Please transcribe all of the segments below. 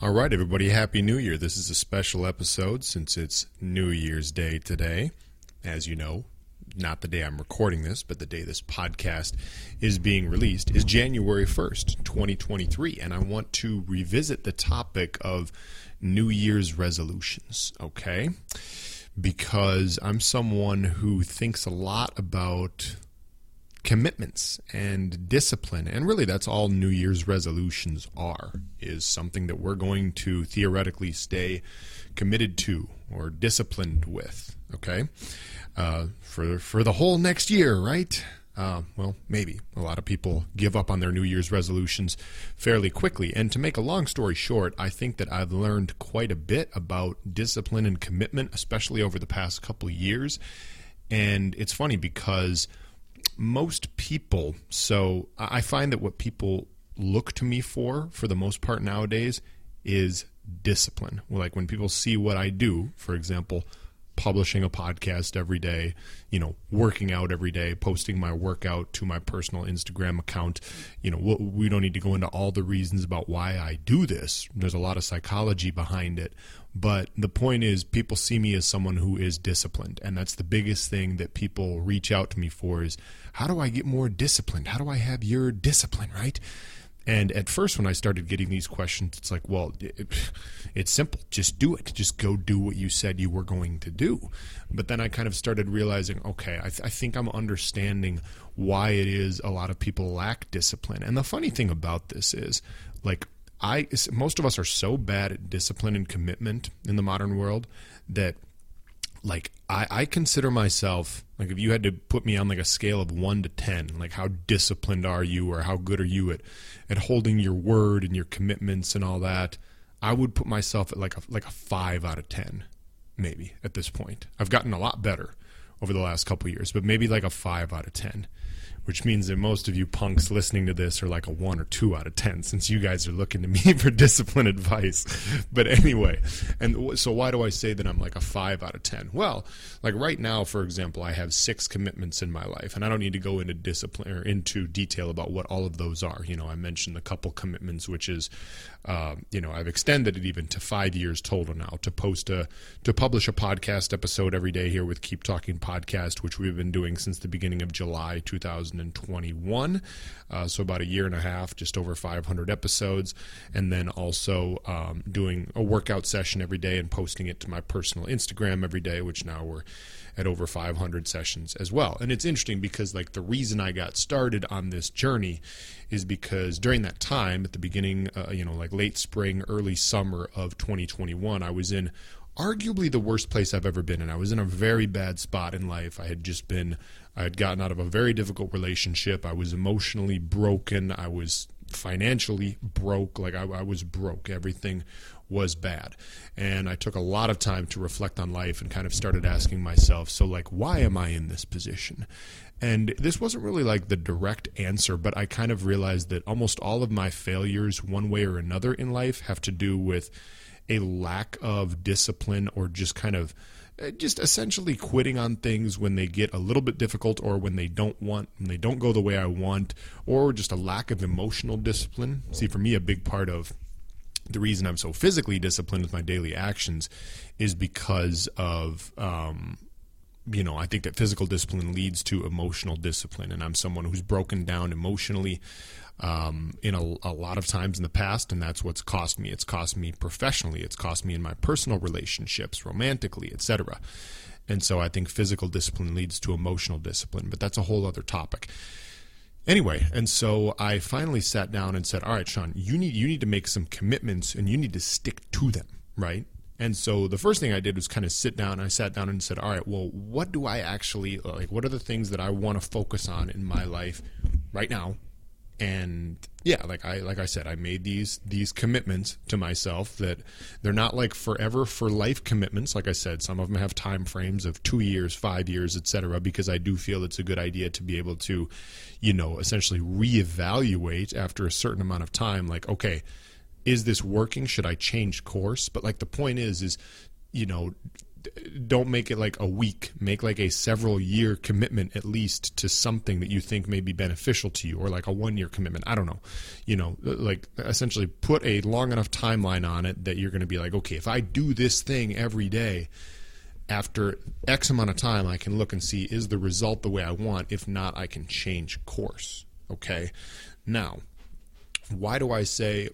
All right, everybody, Happy New Year. This is a special episode since it's New Year's Day today. As you know, not the day I'm recording this, but the day this podcast is being released is January 1st, 2023. And I want to revisit the topic of New Year's resolutions, okay? Because I'm someone who thinks a lot about commitments and discipline and really that's all new year's resolutions are is something that we're going to theoretically stay committed to or disciplined with okay? Uh, for for the whole next year right? Uh, well maybe. A lot of people give up on their new year's resolutions fairly quickly. And to make a long story short i think that i've learned quite a bit about discipline and commitment especially over the past couple years. And it's funny because most people, so I find that what people look to me for, for the most part nowadays, is discipline. Like when people see what I do, for example, publishing a podcast every day, you know, working out every day, posting my workout to my personal Instagram account. You know, we don't need to go into all the reasons about why I do this. There's a lot of psychology behind it. But the point is, people see me as someone who is disciplined. And that's the biggest thing that people reach out to me for is how do I get more disciplined? How do I have your discipline, right? And at first, when I started getting these questions, it's like, well, it, it's simple. Just do it. Just go do what you said you were going to do. But then I kind of started realizing, okay, I, th- I think I'm understanding why it is a lot of people lack discipline. And the funny thing about this is, like, I most of us are so bad at discipline and commitment in the modern world that like I, I consider myself like if you had to put me on like a scale of one to ten, like how disciplined are you or how good are you at at holding your word and your commitments and all that, I would put myself at like a like a five out of ten, maybe at this point. I've gotten a lot better over the last couple years, but maybe like a five out of ten which means that most of you punks listening to this are like a one or two out of 10 since you guys are looking to me for discipline advice. But anyway, and so why do I say that I'm like a five out of 10? Well, like right now, for example, I have six commitments in my life, and I don't need to go into discipline or into detail about what all of those are. You know, I mentioned a couple commitments, which is, uh, you know, I've extended it even to five years total now to post a, to publish a podcast episode every day here with Keep Talking Podcast, which we've been doing since the beginning of July 2000. 2021. Uh, so about a year and a half, just over 500 episodes, and then also um, doing a workout session every day and posting it to my personal Instagram every day, which now we're at over 500 sessions as well. And it's interesting because like the reason I got started on this journey is because during that time at the beginning, uh, you know, like late spring, early summer of 2021, I was in arguably the worst place I've ever been in. I was in a very bad spot in life. I had just been, I had gotten out of a very difficult relationship. I was emotionally broken. I was financially broke. Like I, I was broke. Everything was bad. And I took a lot of time to reflect on life and kind of started asking myself, so, like, why am I in this position? And this wasn't really like the direct answer, but I kind of realized that almost all of my failures, one way or another in life, have to do with a lack of discipline or just kind of uh, just essentially quitting on things when they get a little bit difficult or when they don't want when they don't go the way I want or just a lack of emotional discipline. See for me a big part of the reason I'm so physically disciplined with my daily actions is because of um, you know, I think that physical discipline leads to emotional discipline, and I'm someone who's broken down emotionally um, in a, a, lot of times in the past, and that's what's cost me. It's cost me professionally. It's cost me in my personal relationships, romantically, etc. And so I think physical discipline leads to emotional discipline, but that's a whole other topic. Anyway, and so I finally sat down and said, "All right, Sean, you need you need to make some commitments, and you need to stick to them, right?" And so the first thing I did was kind of sit down. I sat down and said, "All right, well, what do I actually like? What are the things that I want to focus on in my life right now and yeah like i like i said i made these these commitments to myself that they're not like forever for life commitments like i said some of them have time frames of two years five years etc because i do feel it's a good idea to be able to you know essentially reevaluate after a certain amount of time like okay is this working should i change course but like the point is is you know don't make it like a week. Make like a several year commitment at least to something that you think may be beneficial to you, or like a one year commitment. I don't know. You know, like essentially put a long enough timeline on it that you're going to be like, okay, if I do this thing every day, after X amount of time, I can look and see is the result the way I want. If not, I can change course. Okay. Now, why do I say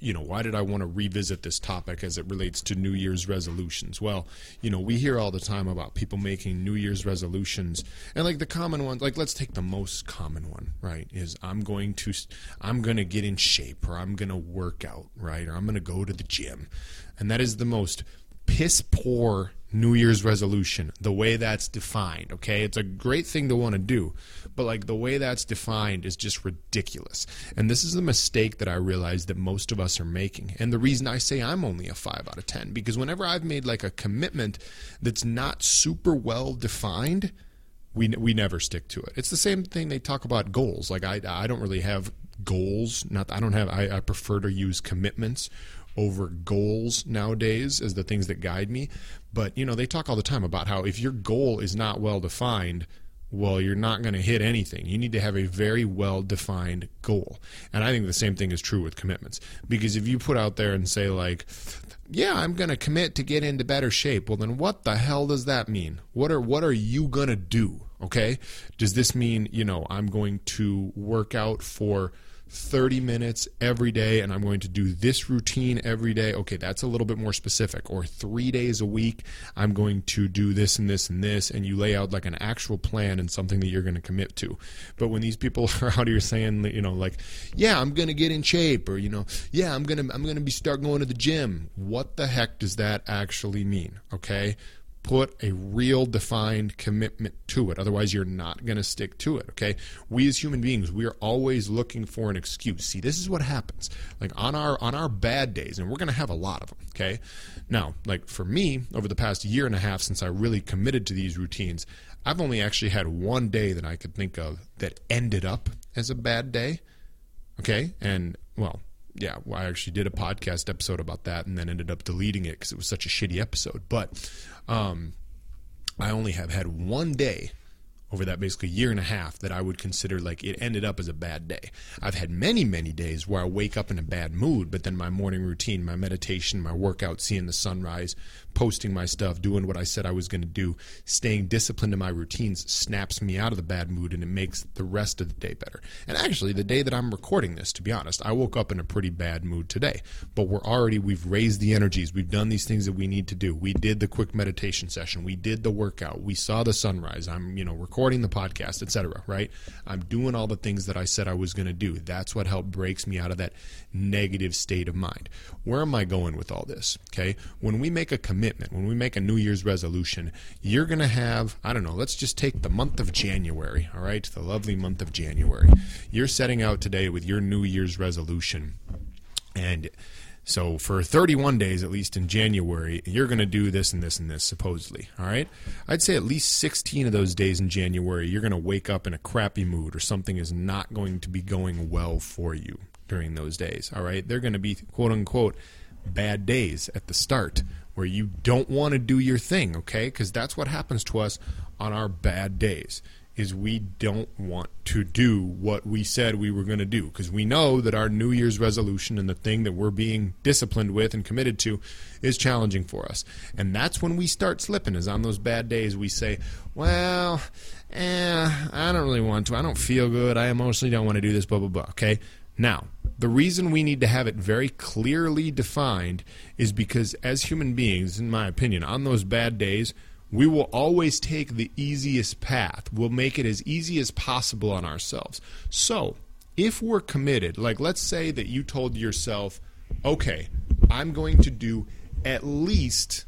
you know, why did I want to revisit this topic as it relates to New Year's resolutions? Well, you know, we hear all the time about people making New Year's resolutions, and like the common ones, like let's take the most common one, right? Is I'm going to, I'm going to get in shape, or I'm going to work out, right? Or I'm going to go to the gym, and that is the most piss poor New Year's resolution, the way that's defined, okay? It's a great thing to want to do, but like the way that's defined is just ridiculous. And this is the mistake that I realize that most of us are making. And the reason I say I'm only a 5 out of 10 because whenever I've made like a commitment that's not super well defined, we we never stick to it. It's the same thing they talk about goals. Like I I don't really have goals. Not I don't have I, I prefer to use commitments over goals nowadays as the things that guide me. But, you know, they talk all the time about how if your goal is not well defined, well, you're not going to hit anything. You need to have a very well defined goal. And I think the same thing is true with commitments. Because if you put out there and say, like, yeah, I'm going to commit to get into better shape, well, then what the hell does that mean? What are, what are you going to do? Okay. Does this mean, you know, I'm going to work out for 30 minutes every day and I'm going to do this routine every day. Okay, that's a little bit more specific. Or three days a week, I'm going to do this and this and this. And you lay out like an actual plan and something that you're going to commit to. But when these people are out here saying, you know, like, yeah, I'm going to get in shape or, you know, yeah, I'm going to, I'm going to be start going to the gym. What the heck does that actually mean? Okay put a real defined commitment to it. Otherwise, you're not going to stick to it. Okay. We as human beings, we are always looking for an excuse. See, this is what happens. Like on our on our bad days, and we're going to have a lot of them. Okay. Now, like for me, over the past year and a half since I really committed to these routines, I've only actually had one day that I could think of that ended up as a bad day. Okay. And well, yeah, well, I actually did a podcast episode about that and then ended up deleting it because it was such a shitty episode. But um, I only have had one day over that basically year and a half that I would consider like it ended up as a bad day. I've had many, many days where I wake up in a bad mood, but then my morning routine, my meditation, my workout, seeing the sunrise, posting my stuff, doing what I said I was going to do, staying disciplined in my routines snaps me out of the bad mood and it makes the rest of the day better. And actually, the day that I'm recording this, to be honest, I woke up in a pretty bad mood today. But we're already, we've raised the energies. We've done these things that we need to do. We did the quick meditation session. We did the workout. We saw the sunrise. I'm, you know, recording the podcast, etc. Right? I'm doing all the things that I said I was going to do. That's what helped breaks me out of that negative state of mind. Where am I going with all this? Okay. When we make a commitment, when we make a New Year's resolution, you're going to have, I don't know, let's just take the month of January, all right? The lovely month of January. You're setting out today with your New Year's resolution. And so for 31 days, at least in January, you're going to do this and this and this, supposedly. All right? I'd say at least 16 of those days in January, you're going to wake up in a crappy mood or something is not going to be going well for you during those days. All right? They're going to be, quote unquote, bad days at the start where you don't want to do your thing, okay? Because that's what happens to us on our bad days is we don't want to do what we said we were going to do because we know that our New Year's resolution and the thing that we're being disciplined with and committed to is challenging for us. And that's when we start slipping, is on those bad days we say, well, eh, I don't really want to. I don't feel good. I emotionally don't want to do this, blah, blah, blah. Okay? Now, the reason we need to have it very clearly defined is because, as human beings, in my opinion, on those bad days, we will always take the easiest path. We'll make it as easy as possible on ourselves. So, if we're committed, like let's say that you told yourself, okay, I'm going to do at least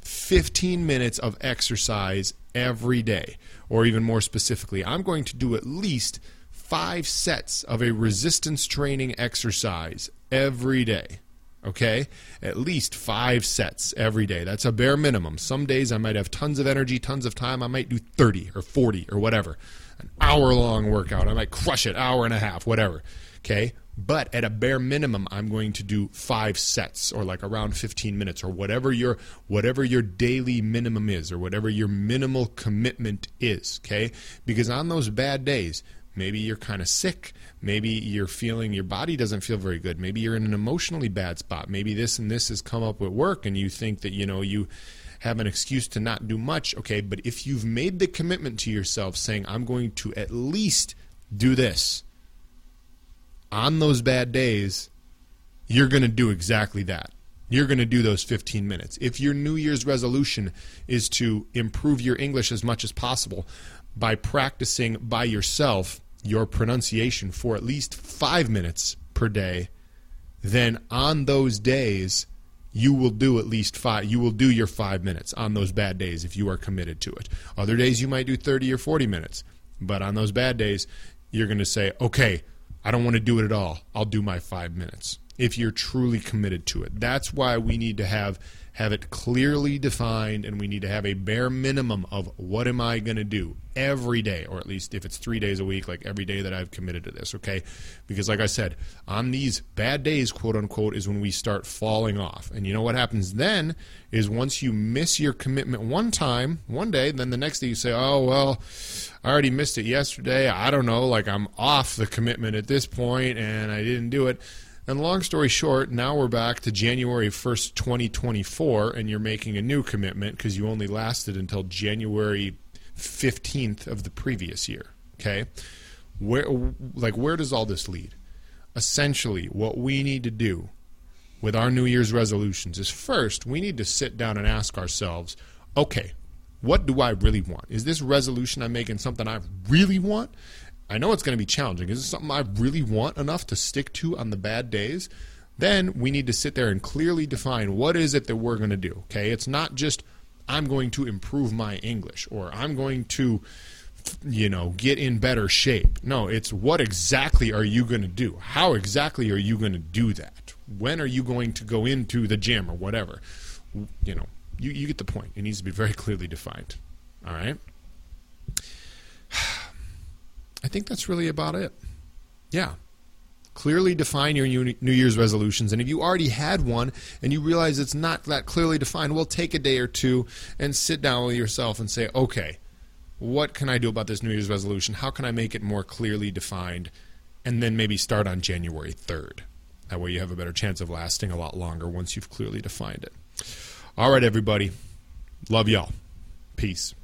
15 minutes of exercise every day, or even more specifically, I'm going to do at least five sets of a resistance training exercise every day. Okay? At least five sets every day. That's a bare minimum. Some days I might have tons of energy, tons of time. I might do 30 or 40 or whatever. An hour long workout. I might crush it, hour and a half, whatever. Okay? But at a bare minimum, I'm going to do five sets or like around 15 minutes or whatever your whatever your daily minimum is or whatever your minimal commitment is, okay? Because on those bad days, maybe you're kind of sick, maybe you're feeling your body doesn't feel very good, maybe you're in an emotionally bad spot, maybe this and this has come up at work and you think that, you know, you have an excuse to not do much, okay? But if you've made the commitment to yourself saying I'm going to at least do this, on those bad days, you're going to do exactly that. You're going to do those 15 minutes. If your New Year's resolution is to improve your English as much as possible by practicing by yourself your pronunciation for at least five minutes per day, then on those days, you will do at least five you will do your five minutes on those bad days if you are committed to it other days you might do 30 or 40 minutes but on those bad days you're going to say okay I don't want to do it at all. I'll do my five minutes if you're truly committed to it. That's why we need to have have it clearly defined and we need to have a bare minimum of what am I going to do every day or at least if it's 3 days a week like every day that I've committed to this, okay? Because like I said, on these bad days, quote unquote, is when we start falling off. And you know what happens then is once you miss your commitment one time, one day, then the next day you say, "Oh, well, I already missed it yesterday. I don't know, like I'm off the commitment at this point and I didn't do it." And long story short, now we're back to January 1st, 2024, and you're making a new commitment because you only lasted until January 15th of the previous year. Okay? Where, like, where does all this lead? Essentially, what we need to do with our New Year's resolutions is first, we need to sit down and ask ourselves, okay, what do I really want? Is this resolution I'm making something I really want? I know it's going to be challenging. Is it something I really want enough to stick to on the bad days? Then we need to sit there and clearly define what is it that we're going to do. Okay, it's not just I'm going to improve my English or I'm going to you know get in better shape. No, it's what exactly are you going to do? How exactly are you going to do that? When are you going to go into the gym or whatever? You know, you, you get the point. It needs to be very clearly defined. All right. I think that's really about it. Yeah. Clearly define your New Year's resolutions. And if you already had one and you realize it's not that clearly defined, well, take a day or two and sit down with yourself and say, okay, what can I do about this New Year's resolution? How can I make it more clearly defined? And then maybe start on January 3rd. That way you have a better chance of lasting a lot longer once you've clearly defined it. All right, everybody. Love y'all. Peace.